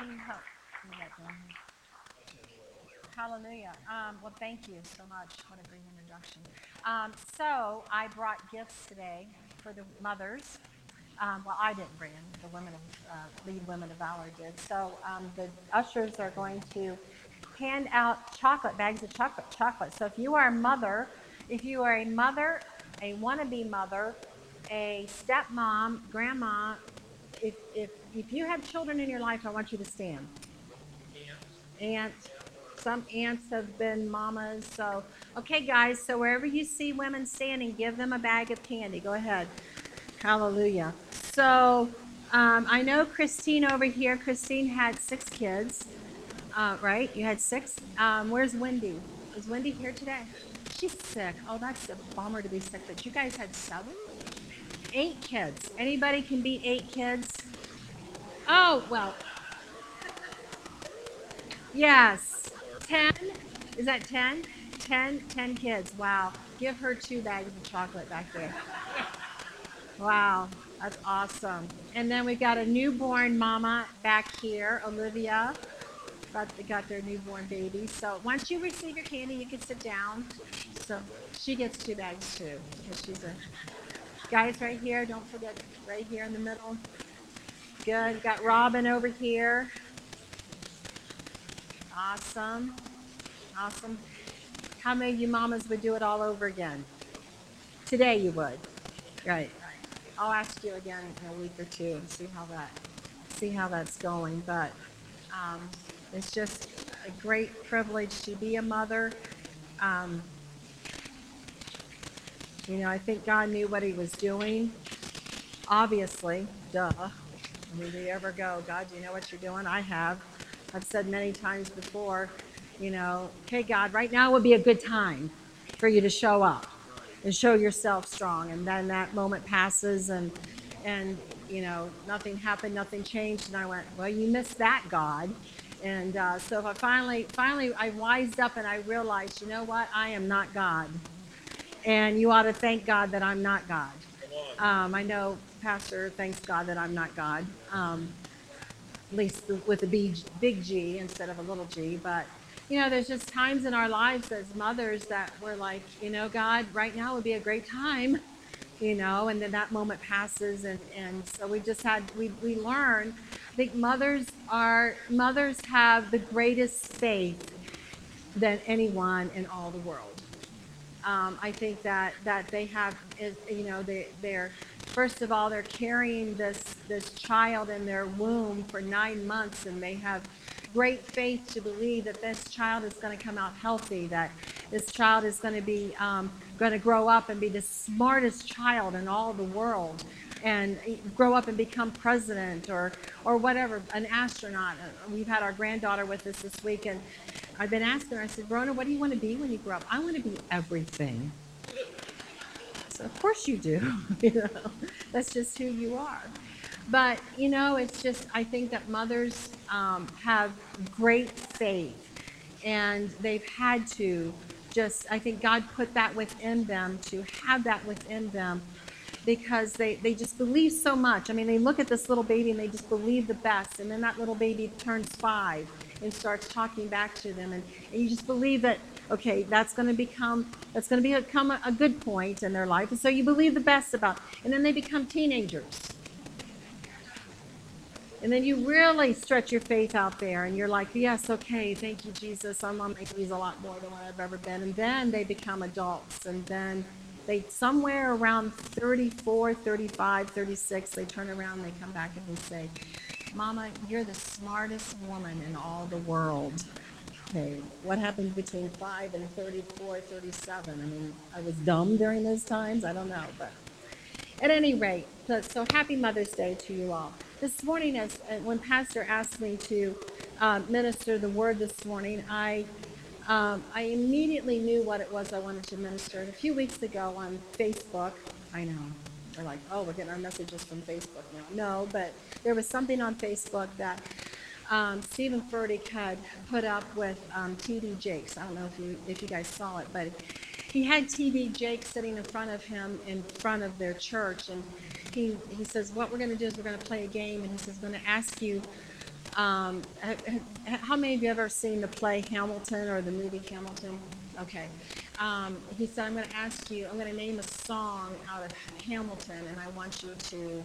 Hallelujah. Um, well, thank you so much. What a great introduction. Um, so I brought gifts today for the mothers. Um, well, I didn't bring them. The women of uh, lead women of valor did. So um, the ushers are going to hand out chocolate bags of chocolate. Chocolate. So if you are a mother, if you are a mother, a wannabe mother, a stepmom, grandma, if if if you have children in your life, I want you to stand. Aunt. Some aunts have been mamas. So, okay, guys. So wherever you see women standing, give them a bag of candy. Go ahead. Hallelujah. So um, I know Christine over here. Christine had six kids, uh, right? You had six. Um, where's Wendy? Is Wendy here today? She's sick. Oh, that's a bummer to be sick. But you guys had seven, eight kids. Anybody can beat eight kids? Oh well. Yes. Ten. Is that ten? Ten. Ten kids. Wow. Give her two bags of chocolate back there. Wow, that's awesome. And then we've got a newborn mama back here, Olivia. Got, got their newborn baby. So once you receive your candy, you can sit down. So she gets two bags too, because she's a guys right here. Don't forget, right here in the middle. Good. Got Robin over here. Awesome. Awesome. How many of you mamas would do it all over again? Today you would. Right. I'll ask you again in a week or two and see how that see how that's going. But um, it's just a great privilege to be a mother. Um, you know, I think God knew what He was doing. Obviously, duh. Do you ever go, God, do you know what you're doing? I have. I've said many times before, you know, okay, God, right now would be a good time for you to show up and show yourself strong. And then that moment passes and and you know nothing happened, nothing changed, and I went, well, you missed that, God. And uh, so I finally finally I wised up and I realized, you know what, I am not God, and you ought to thank God that I'm not God. Um, I know Pastor thanks God that I'm not God. Um, at least with a big, big G instead of a little g, but you know, there's just times in our lives as mothers that we're like, you know, God, right now would be a great time, you know, and then that moment passes, and and so we just had we we learn. I think mothers are mothers have the greatest faith than anyone in all the world. Um, I think that that they have, is, you know, they they're first of all they're carrying this this child in their womb for nine months, and they have great faith to believe that this child is going to come out healthy, that this child is going to be um, going to grow up and be the smartest child in all the world and grow up and become president or or whatever an astronaut. We've had our granddaughter with us this week and i've been asking her i said rona what do you want to be when you grow up? I want to be everything. So of course you do. You know that's just who you are. But you know it's just i think that mothers um, have great faith and they've had to just i think god put that within them to have that within them because they, they just believe so much i mean they look at this little baby and they just believe the best and then that little baby turns five and starts talking back to them and, and you just believe that okay that's going to become that's going to become a, a good point in their life and so you believe the best about and then they become teenagers and then you really stretch your faith out there and you're like, yes, okay, thank you, Jesus. I'm on my knees a lot more than what I've ever been. And then they become adults. And then they, somewhere around 34, 35, 36, they turn around, they come back and they say, Mama, you're the smartest woman in all the world. Okay, what happened between 5 and 34, 37? I mean, I was dumb during those times. I don't know. But at any rate, so, so happy Mother's Day to you all this morning, as uh, when Pastor asked me to uh, minister the word this morning, I um, I immediately knew what it was I wanted to minister. A few weeks ago on Facebook, I know we're like, oh, we're getting our messages from Facebook now. No, but there was something on Facebook that um, Steven Furtick had put up with um, TD Jakes. I don't know if you if you guys saw it, but he had TD Jakes sitting in front of him in front of their church, and he, he says, what we're going to do is we're going to play a game, and he says, I'm going to ask you Um, how many of you ever seen the play Hamilton or the movie Hamilton? Okay. Um, he said, I'm going to ask you, I'm going to name a song out of Hamilton, and I want you to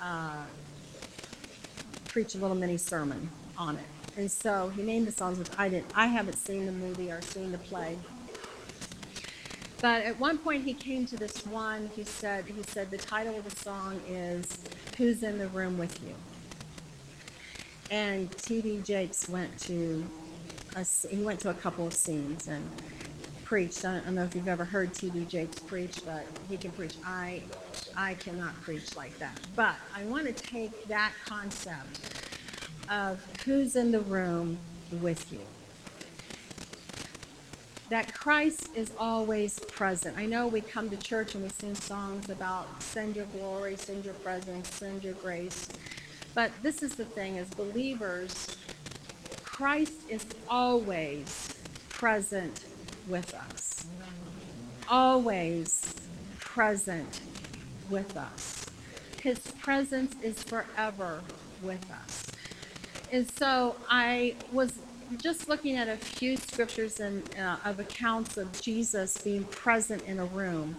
uh, preach a little mini sermon on it. And so he named the songs, which I didn't. I haven't seen the movie or seen the play. But at one point he came to this one. He said, he said the title of the song is "Who's in the Room with You." And T.D. Jakes went to a, he went to a couple of scenes and preached. I don't know if you've ever heard T.D. Jakes preach, but he can preach. I I cannot preach like that. But I want to take that concept of who's in the room with you that Christ is always present. I know we come to church and we sing songs about send your glory, send your presence, send your grace. But this is the thing as believers, Christ is always present with us. Always present with us. His presence is forever with us. And so I was just looking at a few scriptures and uh, of accounts of Jesus being present in a room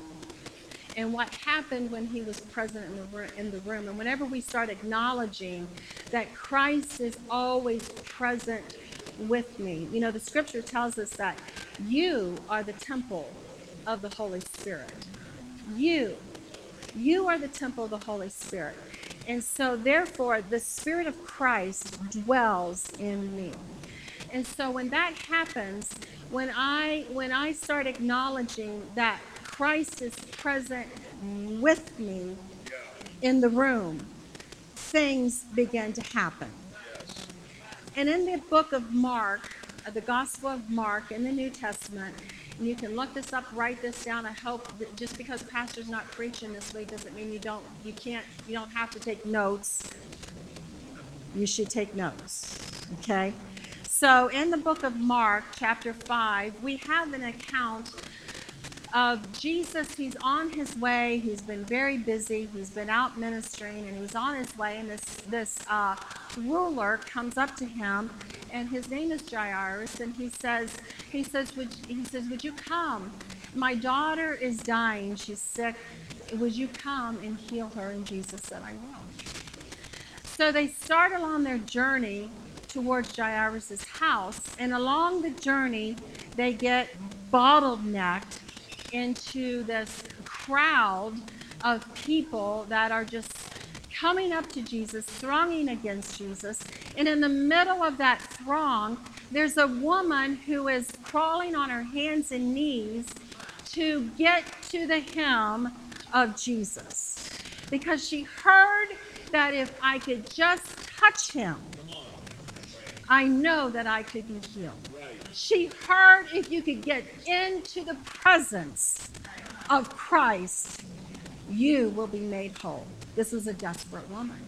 and what happened when he was present in the, room, in the room. And whenever we start acknowledging that Christ is always present with me, you know, the scripture tells us that you are the temple of the Holy Spirit. You, you are the temple of the Holy Spirit. And so, therefore, the Spirit of Christ dwells in me. And so when that happens, when I when I start acknowledging that Christ is present with me in the room, things begin to happen. And in the book of Mark, uh, the Gospel of Mark in the New Testament, and you can look this up, write this down. I hope that just because pastor's not preaching this week doesn't mean you don't you can't you don't have to take notes. You should take notes. Okay? So in the book of Mark, chapter 5, we have an account of Jesus. He's on his way. He's been very busy. He's been out ministering, and he's on his way. And this this uh, ruler comes up to him, and his name is Jairus, and he says he says would he says would you come? My daughter is dying. She's sick. Would you come and heal her? And Jesus said, I will. So they start along their journey towards Jairus' house, and along the journey, they get bottlenecked into this crowd of people that are just coming up to Jesus, thronging against Jesus. And in the middle of that throng, there's a woman who is crawling on her hands and knees to get to the hem of Jesus because she heard that if I could just touch him, I know that I could be healed. She heard if you could get into the presence of Christ, you will be made whole. This was a desperate woman.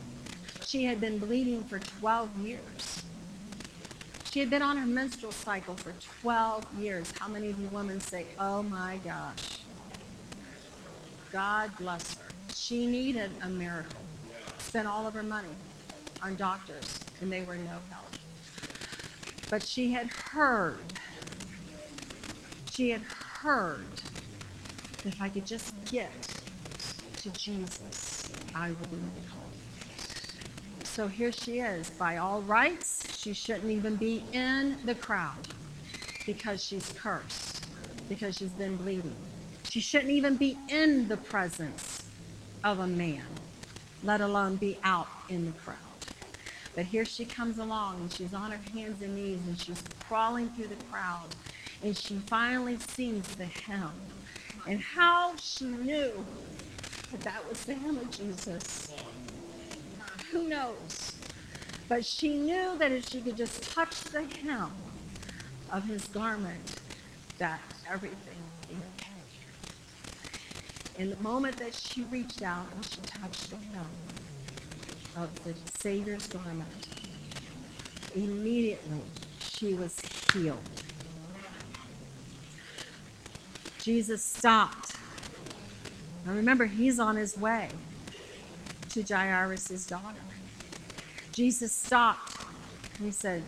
She had been bleeding for 12 years. She had been on her menstrual cycle for 12 years. How many of you women say, Oh my gosh? God bless her. She needed a miracle. Spent all of her money on doctors, and they were no help. But she had heard, she had heard that if I could just get to Jesus, I will be whole. So here she is. By all rights, she shouldn't even be in the crowd because she's cursed, because she's been bleeding. She shouldn't even be in the presence of a man, let alone be out in the crowd. But here she comes along and she's on her hands and knees and she's crawling through the crowd and she finally sees the hem. And how she knew that that was the hem of Jesus. Who knows? But she knew that if she could just touch the hem of his garment, that everything would be okay. In the moment that she reached out and she touched the hem of the Savior's garment, immediately she was healed. Jesus stopped. Now remember, he's on his way to Jairus' daughter. Jesus stopped he said,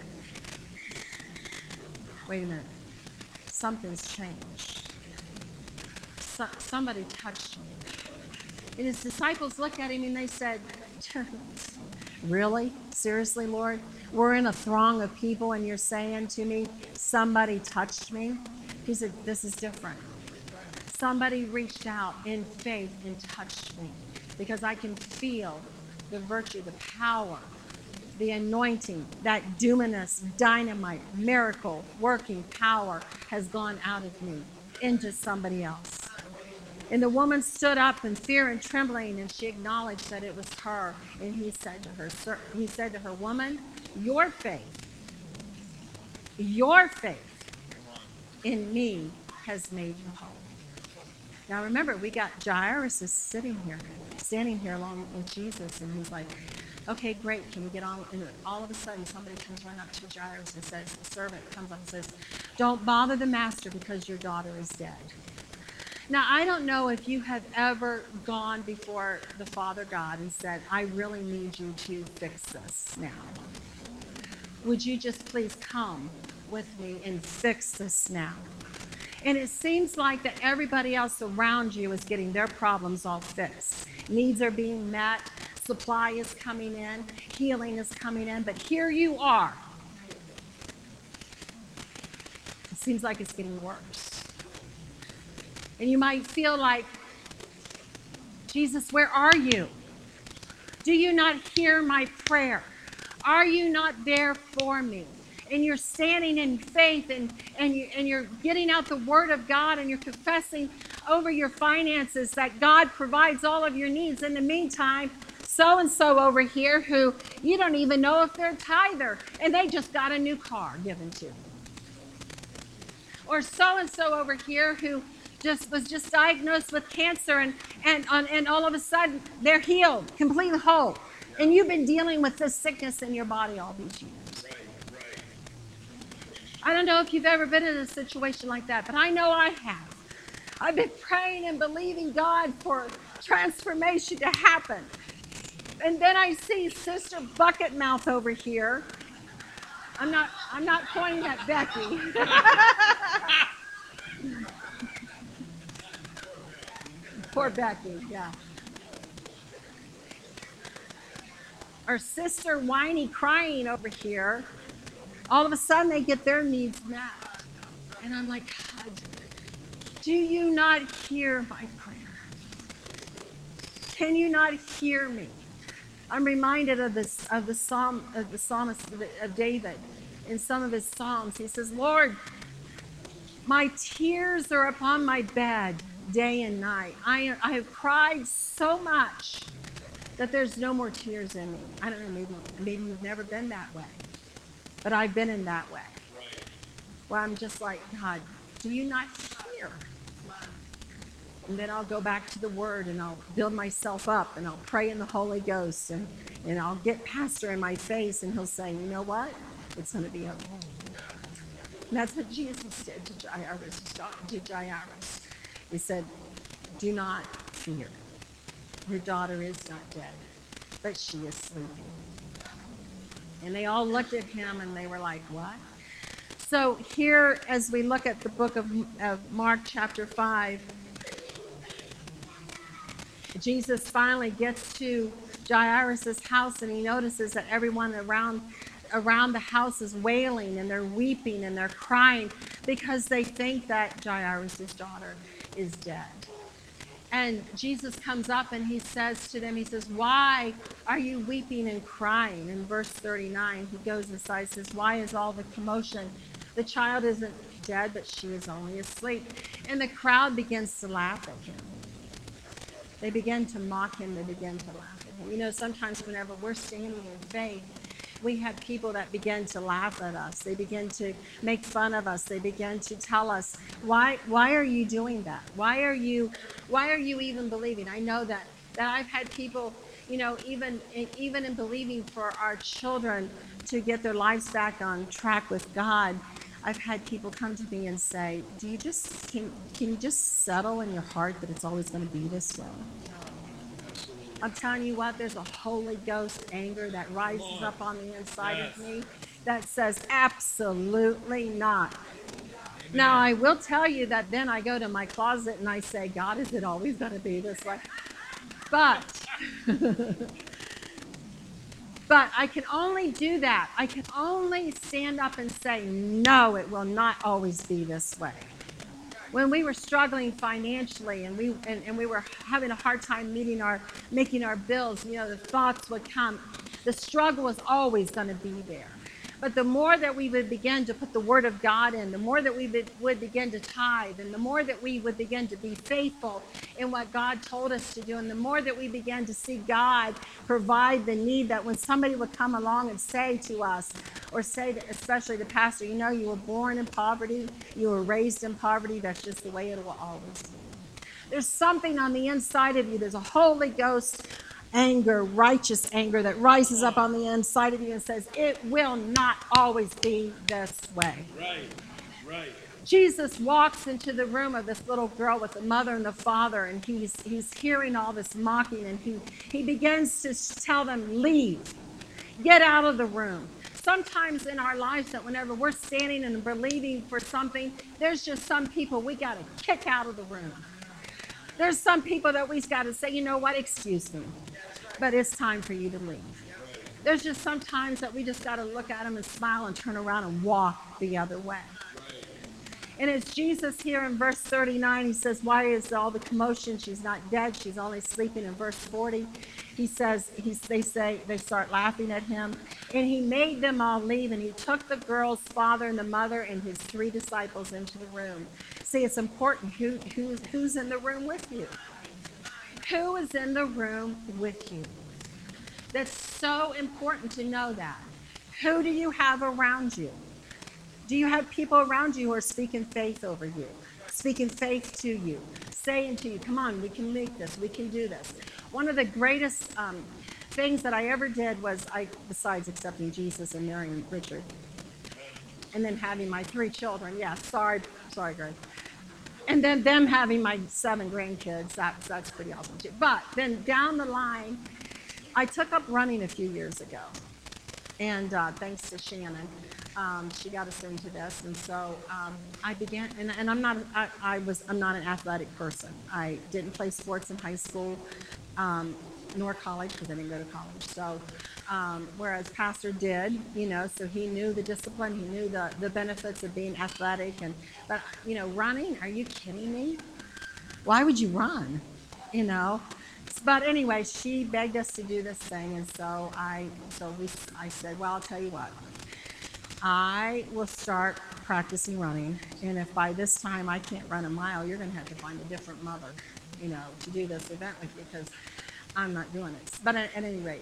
Wait a minute. Something's changed. So, somebody touched me. And his disciples looked at him and they said, Really? Seriously, Lord? We're in a throng of people and you're saying to me, Somebody touched me? He said, This is different. Somebody reached out in faith and touched me because I can feel the virtue, the power, the anointing, that dunamis, dynamite, miracle, working power has gone out of me into somebody else. And the woman stood up in fear and trembling, and she acknowledged that it was her. And he said to her, Sir, he said to her, Woman, your faith, your faith in me has made you whole. Now remember, we got Jairus is sitting here, standing here along with Jesus, and he's like, okay, great, can we get on? And all of a sudden, somebody comes running up to Jairus and says, the servant comes up and says, don't bother the master because your daughter is dead. Now, I don't know if you have ever gone before the Father God and said, I really need you to fix this now. Would you just please come with me and fix this now? And it seems like that everybody else around you is getting their problems all fixed. Needs are being met, supply is coming in, healing is coming in, but here you are. It seems like it's getting worse. And you might feel like, Jesus, where are you? Do you not hear my prayer? Are you not there for me? and you're standing in faith and, and, you, and you're getting out the word of God and you're confessing over your finances that God provides all of your needs. In the meantime, so and so over here who you don't even know if they're tither and they just got a new car given to them. Or so and so over here who just was just diagnosed with cancer and, and, and all of a sudden they're healed, completely whole. And you've been dealing with this sickness in your body all these years. I don't know if you've ever been in a situation like that, but I know I have. I've been praying and believing God for transformation to happen. And then I see Sister Bucket Mouth over here. I'm not I'm not pointing at Becky. Poor Becky, yeah. Our sister whiny crying over here all of a sudden they get their needs met. And I'm like, God, do you not hear my prayer? Can you not hear me? I'm reminded of this of the psalm of the psalmist of David in some of his psalms. He says, Lord, my tears are upon my bed day and night. I, I have cried so much that there's no more tears in me. I don't know, maybe, maybe you've never been that way. But I've been in that way. Where I'm just like, God, do you not hear? And then I'll go back to the Word and I'll build myself up and I'll pray in the Holy Ghost and, and I'll get Pastor in my face and he'll say, you know what? It's going to be okay. And that's what Jesus did to Jairus. To Jairus. He said, do not fear. Your daughter is not dead, but she is sleeping. And they all looked at him and they were like, What? So, here, as we look at the book of, of Mark, chapter 5, Jesus finally gets to Jairus' house and he notices that everyone around around the house is wailing and they're weeping and they're crying because they think that Jairus' daughter is dead. And Jesus comes up and he says to them, He says, Why are you weeping and crying? In verse 39, he goes inside says, Why is all the commotion? The child isn't dead, but she is only asleep. And the crowd begins to laugh at him. They begin to mock him, they begin to laugh at him. You know, sometimes whenever we're standing in faith, we have people that begin to laugh at us. They begin to make fun of us. They begin to tell us, why, why are you doing that? Why are you, why are you even believing? I know that, that I've had people, you know, even, even in believing for our children to get their lives back on track with God, I've had people come to me and say, do you just, can, can you just settle in your heart that it's always going to be this way? I'm telling you what, there's a Holy Ghost anger that rises up on the inside of me. that says absolutely not. Now, I will tell you that then I go to my closet and I say, God, is it always going to be this way? But, but I can only do that. I can only stand up and say, no, it will not always be this way when we were struggling financially and we and, and we were having a hard time meeting our making our bills, you know, the thoughts would come. The struggle was always going to be there. But the more that we would begin to put the Word of God in, the more that we would, begin to tithe, and the more that we would begin to be faithful in what God told us to do, and the more that we began to see God provide the need that when somebody would come along and say to us, or say, to, especially the pastor, you know, you were born in poverty, you were raised in poverty, that's just the way it will always be. There's something on the inside of you, there's a Holy Ghost anger, righteous anger that rises up on the inside of you and says, It will not always be this way. Right, right. Jesus walks into the room of this little girl with the mother and the father, and he's, he's hearing all this mocking, and he, he begins to tell them, Leave, get out of the room. Sometimes in our lives, that whenever we're standing and believing for something, there's just some people we got to kick out of the room. There's some people that we've got to say, you know what, excuse me, but it's time for you to leave. There's just some times that we just got to look at them and smile and turn around and walk the other way. And it's Jesus here in verse 39. He says, Why is all the commotion? She's not dead. She's only sleeping. In verse 40, he says, they say, they start laughing at him. And he made them all leave. And he took the girl's father and the mother and his three disciples into the room. See, it's important who, who, who's in the room with you. Who is in the room with you? That's so important to know that. Who do you have around you? Do you have people around you who are speaking faith over you, speaking faith to you, saying to you, come on, we can make this, we can do this? One of the greatest um, things that I ever did was, I, besides accepting Jesus and marrying Richard, and then having my three children, yeah, sorry, sorry, Greg. And then them having my seven grandkids, that's, that's pretty awesome too. But then down the line, I took up running a few years ago. And uh, thanks to Shannon um, she got us into this, and so um, I began. And, and I'm not. I, I, was. I'm not an athletic person. I didn't play sports in high school, um, nor college because I didn't go to college. So, um, whereas Pastor did, you know, so he knew the discipline. He knew the the benefits of being athletic. And but you know, running. Are you kidding me? Why would you run? You know. But anyway, she begged us to do this thing, and so I, so we, I said, well, I'll tell you what. I will start practicing running. And if by this time I can't run a mile, you're going to have to find a different mother, you know, to do this event with you because I'm not doing it. But at, at any rate,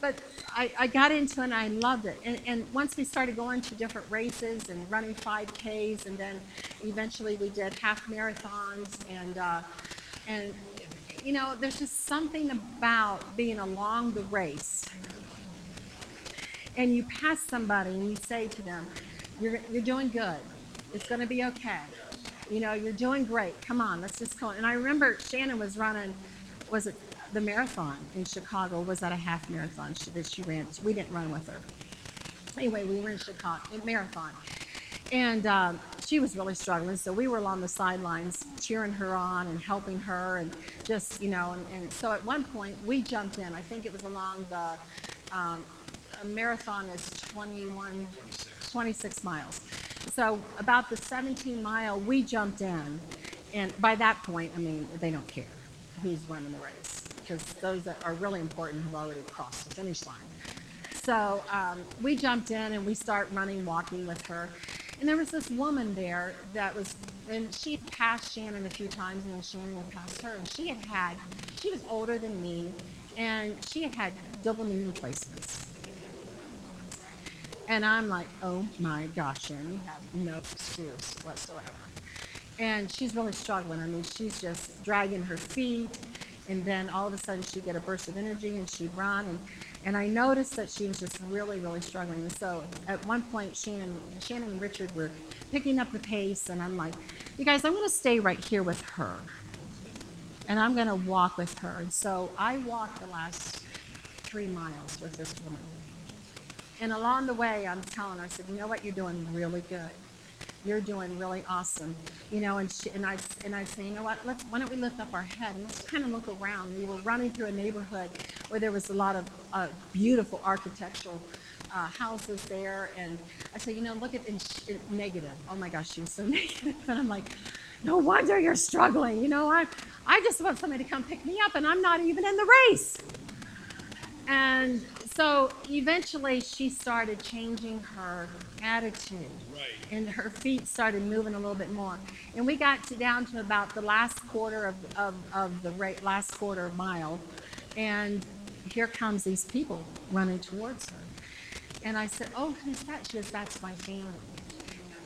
but I, I, got into it and I loved it. And, and, once we started going to different races and running 5Ks, and then eventually we did half marathons, and uh, and you know, there's just something about being along the race and you pass somebody and you say to them, you're, you're doing good. It's going to be okay. You know, you're doing great. Come on, let's just go. And I remember Shannon was running, was it the marathon in Chicago? Was at a half marathon she, that she ran? We didn't run with her. Anyway, we were in Chicago, in marathon. And um, she was really struggling. So we were along the sidelines cheering her on and helping her and just, you know, and, and so at one point we jumped in. I think it was along the um, marathon is 21, 26 miles. So about the 17 mile, we jumped in. And by that point, I mean, they don't care who's running the race because those that are really important have already crossed the finish line. So um, we jumped in and we start running, walking with her. And there was this woman there that was, and she passed Shannon a few times, and then Shannon passed her. And she had had, she was older than me, and she had had double knee replacements. And I'm like, oh my gosh, and you have no excuse whatsoever. And she's really struggling. I mean, she's just dragging her feet. And then all of a sudden she'd get a burst of energy and she'd run. And, and I noticed that she was just really, really struggling. So at one point, Shannon, Shannon and Richard were picking up the pace. And I'm like, you guys, I'm going to stay right here with her. And I'm going to walk with her. And so I walked the last three miles with this woman And along the way, I'm telling her, I said, you know what, you're doing really good. You're doing really awesome. You know, and she, and I and I say, you know what, let's why don't we lift up our head and let's kind of look around. We were running through a neighborhood where there was a lot of uh, beautiful architectural uh, houses there, and I said, you know, look at in, in negative. Oh my gosh, she was so negative. negative, and I'm like, no wonder you're struggling. You know, I I just want somebody to come pick me up, and I'm not even in the race. And so eventually she started changing her attitude. Right. And her feet started moving a little bit more. And we got to down to about the last quarter of, of, of the last quarter mile. And here comes these people running towards her. And I said, Oh, who's that? She goes, That's my family.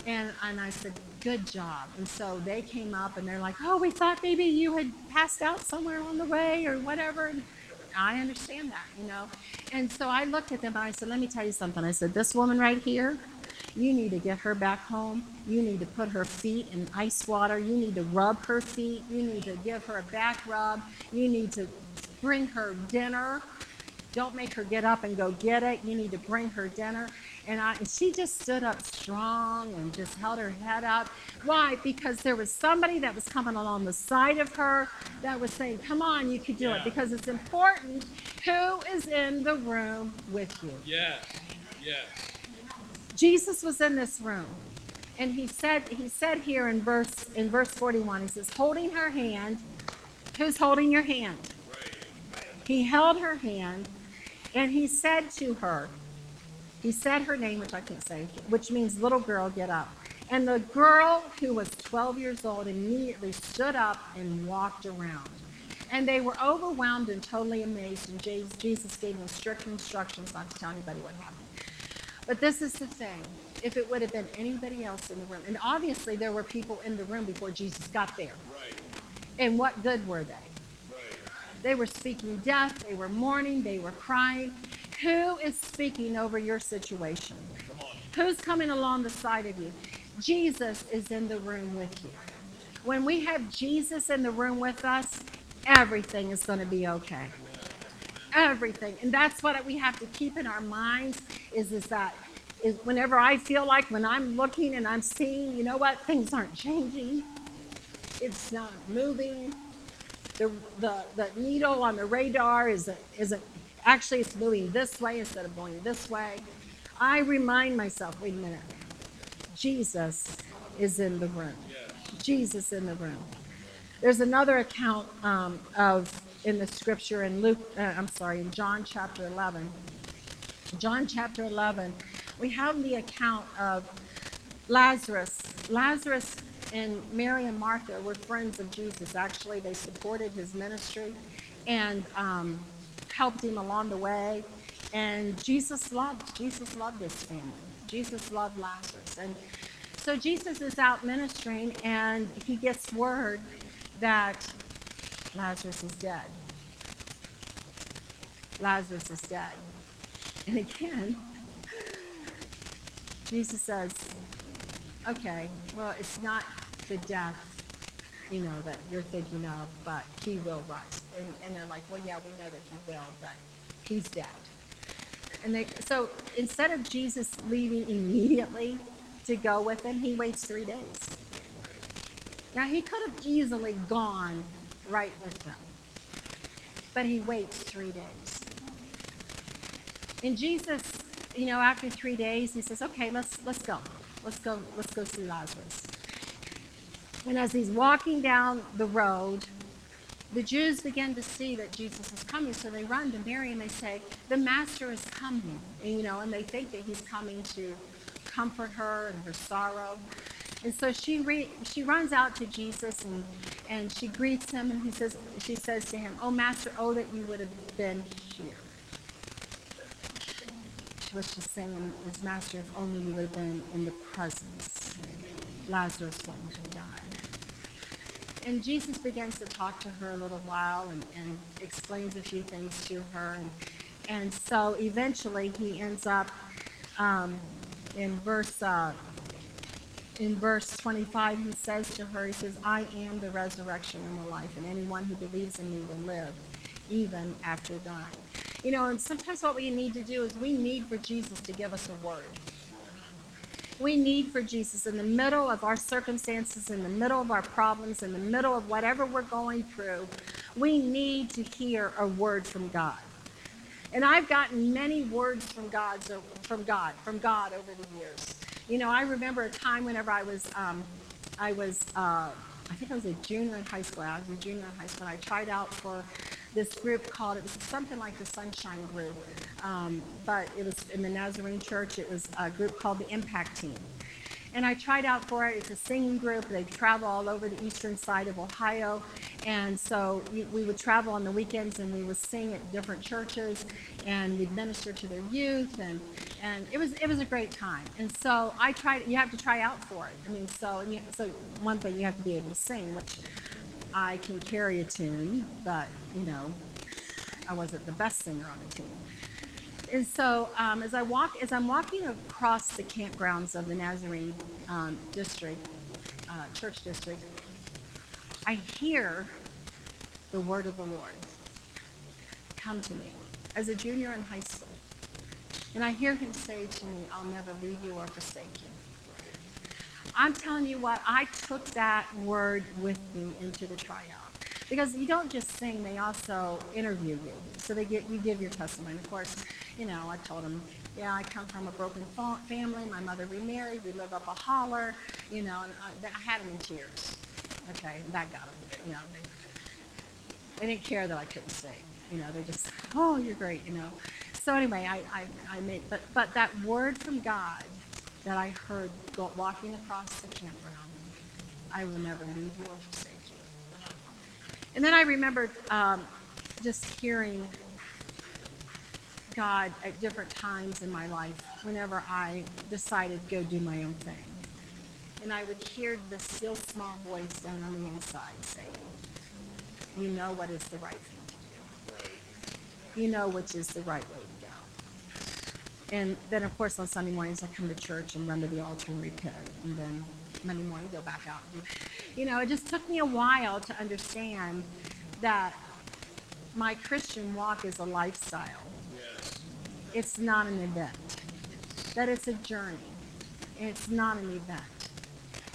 And, and I said, Good job. And so they came up and they're like, Oh, we thought maybe you had passed out somewhere on the way or whatever. And I understand that, you know. And so I looked at them and I said, Let me tell you something. I said, This woman right here, you need to get her back home. You need to put her feet in ice water. You need to rub her feet. You need to give her a back rub. You need to bring her dinner. Don't make her get up and go get it. You need to bring her dinner. And, I, and she just stood up strong and just held her head up. Why? Because there was somebody that was coming along the side of her that was saying, Come on, you could do it. Because it's important who is in the room with you. Yes. Yes. Jesus was in this room. And he said, he said here in verse in verse 41, he says, holding her hand. Who's holding your hand? He held her hand and he said to her, he said her name, which I can't say, which means little girl, get up. And the girl who was 12 years old immediately stood up and walked around. And they were overwhelmed and totally amazed. And Jesus gave them strict instructions not to tell anybody what happened. But this is the thing. If it would have been anybody else in the room, and obviously there were people in the room before Jesus got there. Right. And what good were they? Right. They were speaking death, they were mourning, they were crying. Who is speaking over your situation? Who's coming along the side of you? Jesus is in the room with you. When we have Jesus in the room with us, everything is going to be okay. Everything. And that's what we have to keep in our minds is, is that is whenever I feel like when I'm looking and I'm seeing, you know what, things aren't changing. It's not moving. The, the, the needle on the radar isn't, isn't actually it's moving this way instead of going this way. I remind myself, wait a minute, Jesus is in the room. Jesus in the room. There's another account um, of in the scripture in Luke, uh, I'm sorry, in John chapter 11. John chapter 11, we have the account of Lazarus. Lazarus and Mary and Martha were friends of Jesus. Actually, they supported his ministry and um, helped him along the way. And Jesus loved Jesus loved this family. Jesus loved Lazarus, and so Jesus is out ministering, and he gets word that Lazarus is dead. Lazarus is dead. And again, Jesus says, okay, well, it's not the death, you know, that you're thinking of, but he will rise. And, and they're like, well, yeah, we know that he will, but he's dead. And they, so instead of Jesus leaving immediately to go with them, he waits three days. Now, he could have easily gone right with them, but he waits three days. And Jesus, you know, after three days, he says, "Okay, let's let's go, let's go, let's go see Lazarus." And as he's walking down the road, the Jews begin to see that Jesus is coming, so they run to Mary and they say, "The Master is coming," and, you know, and they think that he's coming to comfort her in her sorrow. And so she re- she runs out to Jesus and and she greets him and he says she says to him, "Oh Master, oh that you would have been here." She was just saying, his master, if only you would have been in the presence, Lazarus wouldn't have died. And Jesus begins to talk to her a little while and, and explains a few things to her. And, and so eventually he ends up um, in verse uh, in verse 25, he says to her, he says, I am the resurrection and the life, and anyone who believes in me will live, even after dying. You know, and sometimes what we need to do is we need for Jesus to give us a word. We need for Jesus in the middle of our circumstances, in the middle of our problems, in the middle of whatever we're going through. We need to hear a word from God. And I've gotten many words from God, from God, from God over the years. You know, I remember a time whenever I was, um, I was, uh, I think I was a junior in high school. I was a junior in high school. I tried out for this group called, it was something like the Sunshine Group, um, but it was in the Nazarene Church. It was a group called the Impact Team. And I tried out for it. It's a singing group. They travel all over the eastern side of Ohio. And so we, we would travel on the weekends and we would sing at different churches and we'd minister to their youth. And, and it, was, it was a great time. And so I tried, you have to try out for it. I mean, so, you, so one thing you have to be able to sing, which I can carry a tune, but, you know, I wasn't the best singer on the team and so um, as I walk, as I'm walking across the campgrounds of the Nazarene um, district, uh, church district, I hear the word of the Lord come to me as a junior in high school. And I hear him say to me, I'll never leave you or forsake you. I'm telling you what, I took that word with me into the tryout because you don't just sing; they also interview you. So they get you give your testimony. Of course, you know I told them, yeah, I come from a broken family. My mother remarried. We live up a holler. You know, and uh, I, I had them in tears. Okay, that got them. You know, they, they didn't care that I couldn't sing. You know, they just, oh, you're great. You know. So anyway, I, I, I made, but but that word from God that I heard walking across the campground, I will never leave you or forsake and then I remember um, just hearing God at different times in my life whenever I decided to go do my own thing. And I would hear the still small voice down on the inside saying, You know what is the right thing to do. You know which is the right way to go. And then, of course, on Sunday mornings, I come to church and run to the altar and repent. And then Monday morning, go back out. And, You know, it just took me a while to understand that my Christian walk is a lifestyle. Yes. It's not an event. That it's a journey. It's not an event.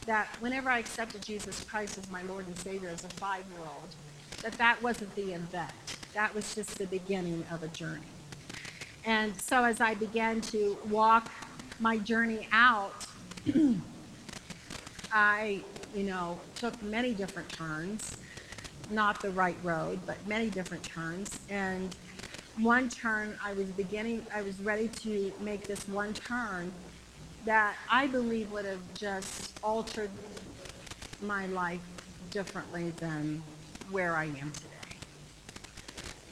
That whenever I accepted Jesus Christ as my Lord and Savior as a five-year-old, that that wasn't the event. That was just the beginning of a journey. And so as I began to walk my journey out, I, you know, took many different turns, not the right road, but many different turns. And one turn, I was beginning, I was ready to make this one turn that I believe would have just altered my life differently than where I am today.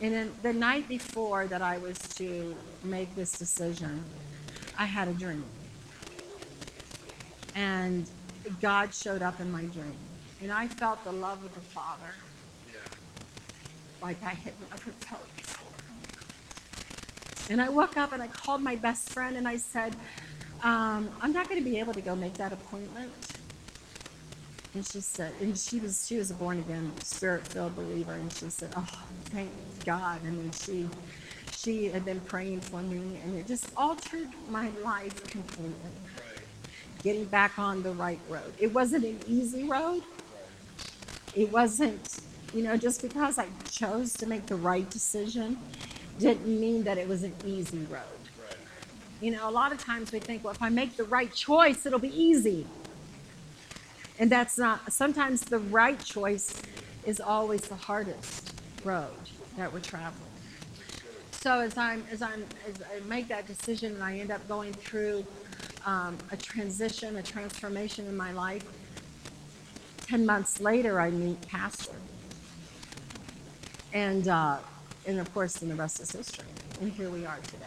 And then the night before that I was to make this decision, I had a dream. And God showed up in my dream. And I felt the love of the Father yeah. like I had never felt before. And I woke up and I called my best friend and I said, um, I'm not going to be able to go make that appointment. And she said, and she was she was a born again, spirit filled believer, and she said, "Oh, thank God!" And then she she had been praying for me, and it just altered my life completely getting back on the right road. It wasn't an easy road. It wasn't, you know, just because I chose to make the right decision didn't mean that it was an easy road. You know, a lot of times we think, well, if I make the right choice, it'll be easy. And that's not, sometimes the right choice is always the hardest road that we're traveling. So as I'm, as I'm, as I make that decision and I end up going through um, a transition, a transformation in my life. Ten months later, I meet Pastor. And, uh, and of course, then the rest is history. And here we are today.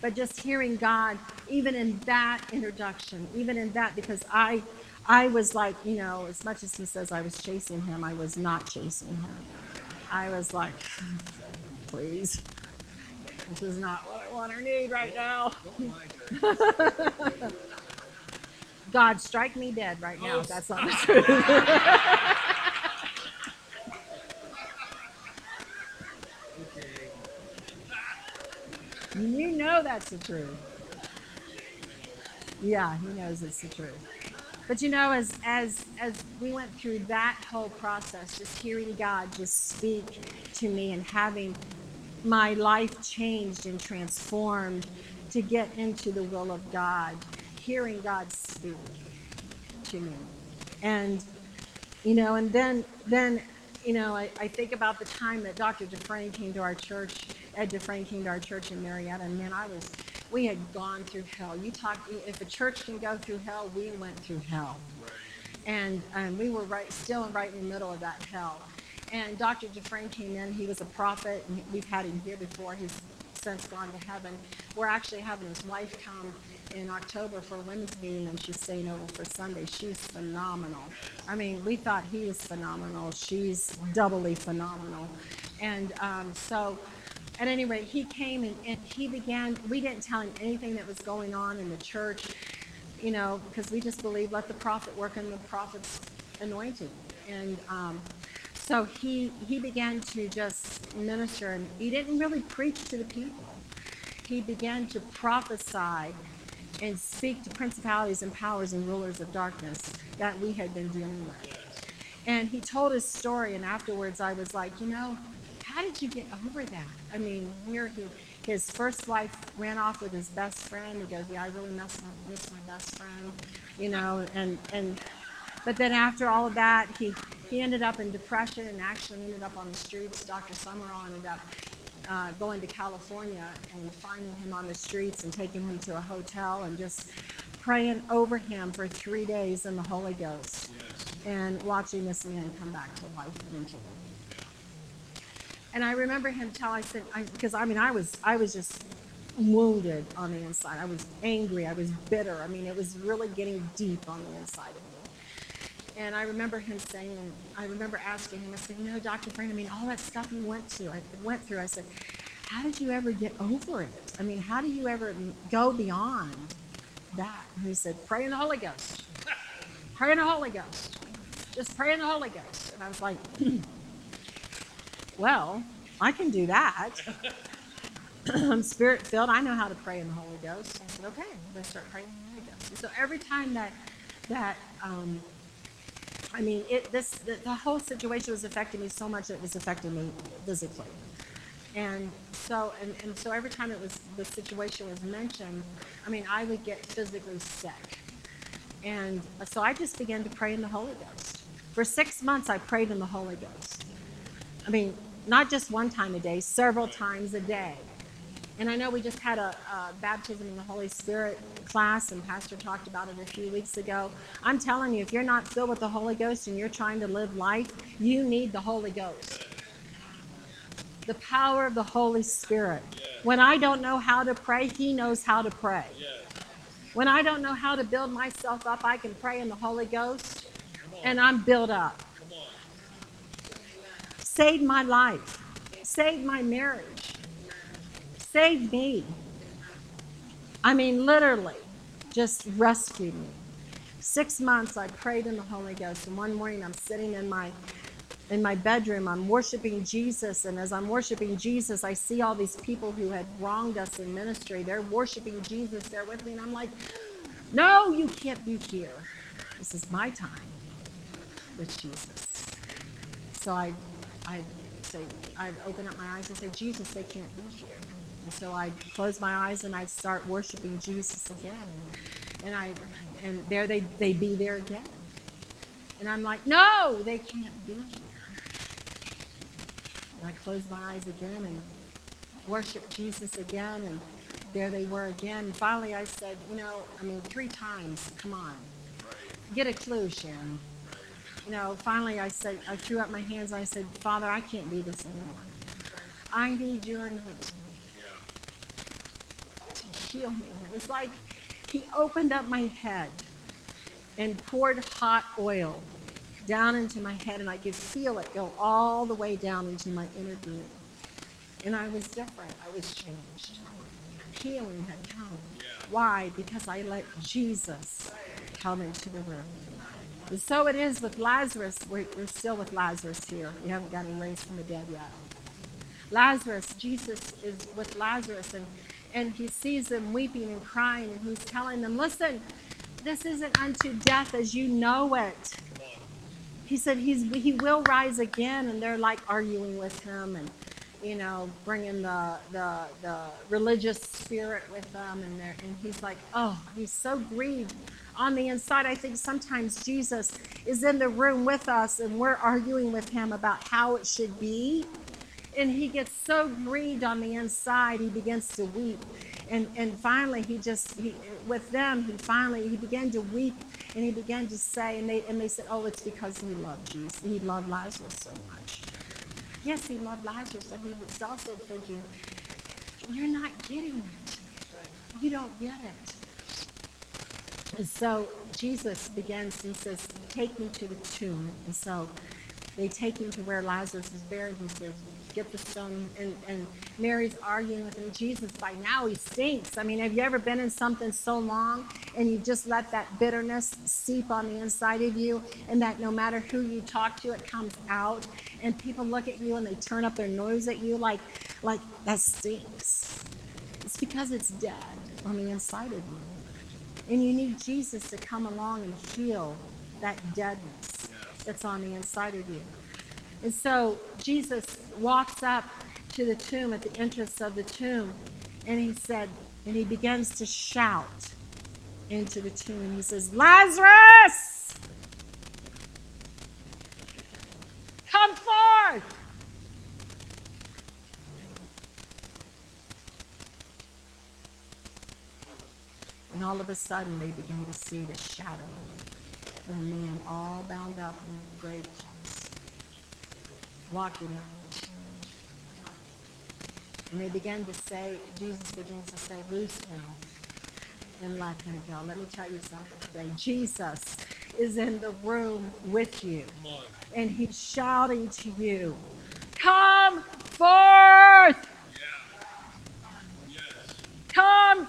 But just hearing God, even in that introduction, even in that, because I, I was like, you know, as much as he says I was chasing him, I was not chasing him. I was like, please, this is not what I want or need right now. God, strike me dead right now that's not the truth. that's the truth. Yeah, he knows it's the truth. But you know, as as as we went through that whole process, just hearing God just speak to me and having my life changed and transformed to get into the will of God, hearing God speak to me. And you know, and then then you know, I, I think about the time that Dr. Dufresne came to our church, Came to our church in Marietta, and man, I was we had gone through hell. You talk, if a church can go through hell, we went through hell. And, and we were right, still right in the middle of that hell. And Dr. Dufresne came in. He was a prophet, and we've had him here before. He's since gone to heaven. We're actually having his wife come in October for a women's meeting, and she's staying over for Sunday. She's phenomenal. I mean, we thought he was phenomenal. She's doubly phenomenal. And um, so at any rate, he came and, and he began, we didn't tell him anything that was going on in the church, you know, because we just believe let the prophet work in the prophet's anointing. And um, so he, he began to just minister, and he didn't really preach to the people. He began to prophesy and speak to principalities and powers and rulers of darkness that we had been dealing with. And he told his story, and afterwards I was like, you know, how did you get over that? I mean, here he, his first wife ran off with his best friend. He goes, yeah, I really miss my, miss my best friend, you know, and, and, but then after all of that, he, he ended up in depression and actually ended up on the streets. Dr. Sumrall ended up uh, going to California and finding him on the streets and taking him to a hotel and just praying over him for three days in the Holy Ghost yes. and watching this man come back to life eventually. And I remember him tell I said because I, I mean I was I was just wounded on the inside. I was angry. I was bitter. I mean it was really getting deep on the inside of me. And I remember him saying, I remember asking him, I said, you know, Dr. Frank, I mean, all that stuff you went to, I went through, I said, how did you ever get over it? I mean, how do you ever go beyond that? And he said, pray in the Holy Ghost. Pray in the Holy Ghost. Just pray in the Holy Ghost. And I was like, well, I can do that. I'm spirit filled. I know how to pray in the Holy Ghost. I said, okay, I'm going to start praying in the Holy Ghost. And so every time that, that, um, I mean, it, this, the, the whole situation was affecting me so much that it was affecting me physically. And so, and, and so every time it was, the situation was mentioned, I mean, I would get physically sick. And so I just began to pray in the Holy Ghost. For six months, I prayed in the Holy Ghost. I mean, not just one time a day, several times a day. And I know we just had a, a, baptism in the Holy Spirit class, and Pastor talked about it a few weeks ago. I'm telling you, if you're not filled with the Holy Ghost and you're trying to live life, you need the Holy Ghost. The power of the Holy Spirit. When I don't know how to pray, He knows how to pray. When I don't know how to build myself up, I can pray in the Holy Ghost, and I'm built up saved my life, saved my marriage, saved me. I mean, literally, just rescued me. Six months I prayed in the Holy Ghost, and one morning I'm sitting in my in my bedroom. I'm worshiping Jesus, and as I'm worshiping Jesus, I see all these people who had wronged us in ministry. They're worshiping Jesus. They're with me, and I'm like, "No, you can't be here. This is my time with Jesus." So I I say, I'd open up my eyes and say, Jesus, they can't be here. And so I'd close my eyes and I'd start worshiping Jesus again. And, I, and there they, they'd be there again. And I'm like, no, they can't be here. And I closed my eyes again and worshiped Jesus again. And there they were again. And finally I said, you know, I mean, three times, come on. Get a clue, Sharon you know, finally I said, I threw up my hands and I said, Father, I can't do this anymore. I need your anointing to heal me. It was like he opened up my head and poured hot oil down into my head, and I could feel it go all the way down into my inner being. And I was different. I was changed. Healing had come. Why? Because I let Jesus come into the room. And so it is with Lazarus. We're, we're still with Lazarus here. We haven't got him raised from the dead yet. Lazarus, Jesus is with Lazarus, and and he sees them weeping and crying, and he's telling them, Listen, this isn't unto death as you know it. He said he's he will rise again, and they're like arguing with him and you know bringing the the the religious spirit with them, and and he's like, oh, he's so grieved on the inside. I think sometimes Jesus is in the room with us, and we're arguing with him about how it should be. And he gets so grieved on the inside he begins to weep. And and finally he just he, with them he finally he began to weep and he began to say and they and they said oh it's because he loved jesus. He loved lazarus so much. Yes he loved lazarus but he was also thinking you're not getting it. You don't get it so jesus begins he says take me to the tomb and so they take him to where lazarus is buried he says get the stone. And, and Mary's arguing with him. Jesus, by now he stinks. I mean, have you ever been in something so long and you just let that bitterness seep on the inside of you and that no matter who you talk to, it comes out and people look at you and they turn up their nose at you like, like that stinks. It's because it's dead on the inside of you. And you need Jesus to come along and heal that deadness that's on the inside of you. And so Jesus walks up to the tomb at the entrance of the tomb, and he said, and he begins to shout into the tomb. He says, Lazarus, come forth. And all of a sudden, they began to see the shadow of a man all bound up in grave walking in. And they began to say, Jesus begins to say, loose him and let him go. Let me tell you something today. Jesus is in the room with you. And he's shouting to you, come forth! Come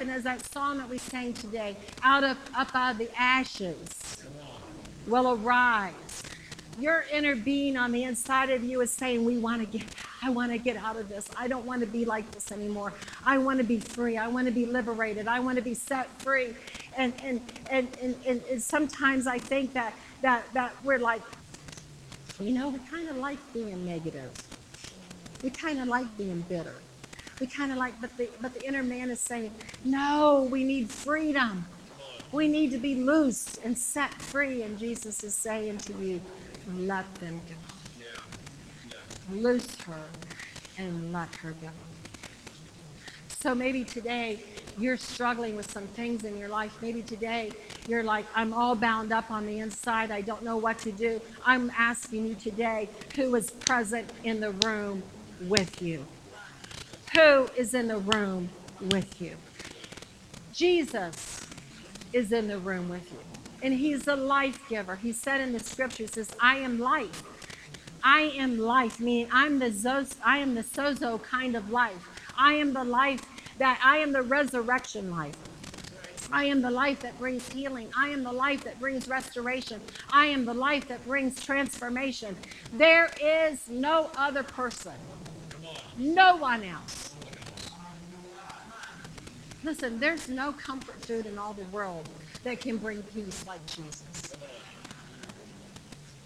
And as that song that we sang today, out of up out of the ashes will arise your inner being on the inside of you is saying, We want to get, I want to get out of this. I don't want to be like this anymore. I want to be free. I want to be liberated. I want to be set free. And and and and, and, and sometimes I think that that that we're like, you know, we kind of like being negative. We kind of like being bitter. We kind of like, but the but the inner man is saying, No, we need freedom. We need to be loose and set free. And Jesus is saying to you, let them go. Loose her and let her go. So maybe today you're struggling with some things in your life. Maybe today you're like, I'm all bound up on the inside. I don't know what to do. I'm asking you today who is present in the room with you? Who is in the room with you? Jesus is in the room with you and he's a life giver. He said in the scripture, says, I am life. I am life, meaning I'm the zos, I am the sozo kind of life. I am the life that I am the resurrection life. I am the life that brings healing. I am the life that brings restoration. I am the life that brings transformation. There is no other person, no one else. Listen, there's no comfort food in all the world that can bring peace like Jesus.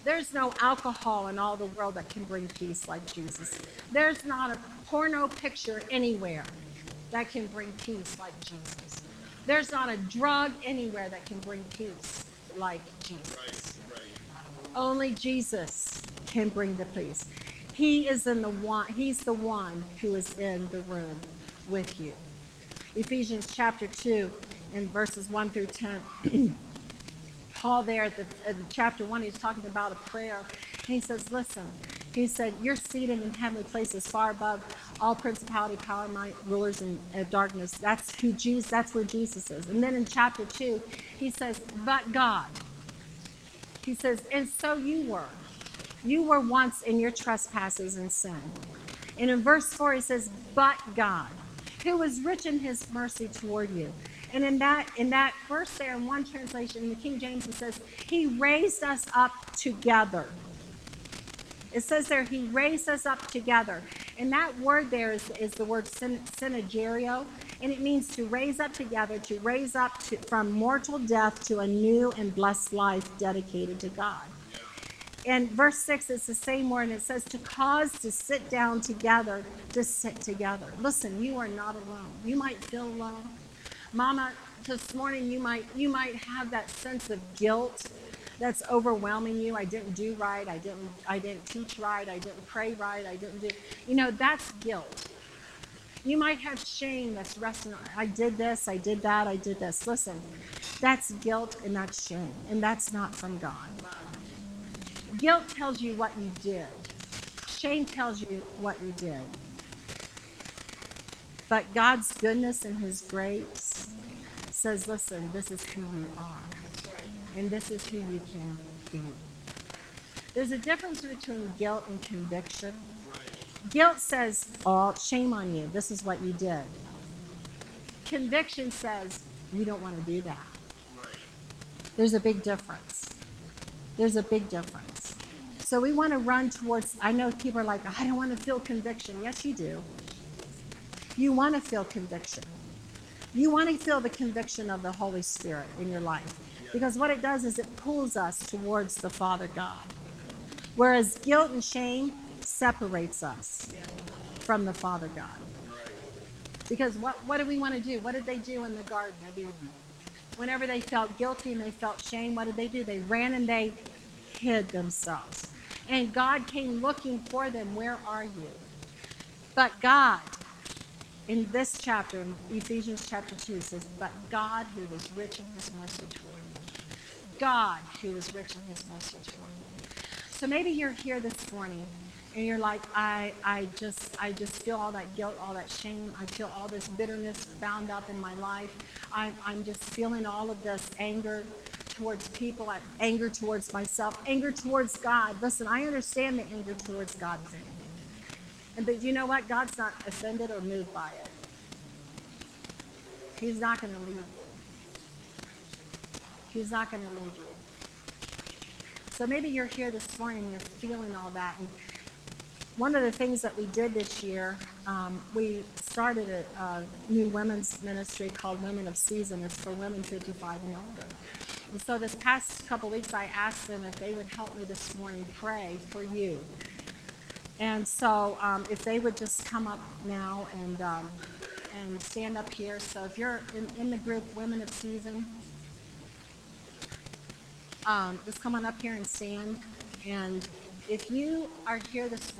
There's no alcohol in all the world that can bring peace like Jesus. There's not a porno picture anywhere that can bring peace like Jesus. There's not a drug anywhere that can bring peace like Jesus. Only Jesus can bring the peace. He is in the one, he's the one who is in the room with you. Ephesians chapter 2 in verses 1 through 10. Paul, there at the, at the chapter 1, he's talking about a prayer. And he says, Listen, he said, You're seated in heavenly places far above all principality, power, might, rulers, and uh, darkness. That's who Jesus, that's where Jesus is. And then in chapter 2, he says, But God. He says, And so you were. You were once in your trespasses and sin. And in verse 4, he says, But God, who was rich in his mercy toward you and in that in that verse there, in one translation, in the King James, it says, He raised us up together. It says there, He raised us up together. And that word there is, is the word syn- synergerio, and it means to raise up together, to raise up to, from mortal death to a new and blessed life dedicated to God. And verse 6 is the same word, and it says to cause to sit down together, to sit together. Listen, you are not alone. You might feel alone. Mama, this morning you might you might have that sense of guilt that's overwhelming you. I didn't do right. I didn't I didn't teach right. I didn't pray right. I didn't do you know, that's guilt. You might have shame that's resting I did this, I did that, I did this. Listen, that's guilt and that's shame, and that's not from God. Guilt tells you what you did. Shame tells you what you did. But God's goodness and His grace says, listen, this is who you are. And this is who you can be. There's a difference between guilt and conviction. Guilt says, oh, shame on you. This is what you did. Conviction says, you don't want to do that. There's a big difference. There's a big difference. So we want to run towards, I know people are like, I don't want to feel conviction. Yes, you do. You want to feel conviction. You want to feel the conviction of the Holy Spirit in your life. Because what it does is it pulls us towards the Father God. Whereas guilt and shame separates us from the Father God. Because what, what do we want to do? What did they do in the Garden of Eden? Whenever they felt guilty and they felt shame, what did they do? They ran and they hid themselves. And God came looking for them. Where are you? But God, in this chapter, Ephesians chapter 2, says, But God who was rich in his mercy toward you. God who was rich in his mercy toward you. So maybe you're here this morning and you're like, I, I just I just feel all that guilt, all that shame. I feel all this bitterness bound up in my life. I'm, I'm just feeling all of this anger towards people, anger towards myself, anger towards God. Listen, I understand the anger towards God thing. And but you know what? God's not offended or moved by it. He's not going to leave you. He's not going to leave you. So maybe you're here this morning and you're feeling all that. And one of the things that we did this year, um, we started a, a new women's ministry called Women of Season. It's for women 55 and older. And so this past couple weeks, I asked them if they would help me this morning pray for you. And so um, if they would just come up now and um, and stand up here. So if you're in, in the group Women of Season, um, just come on up here and stand. And if you are here this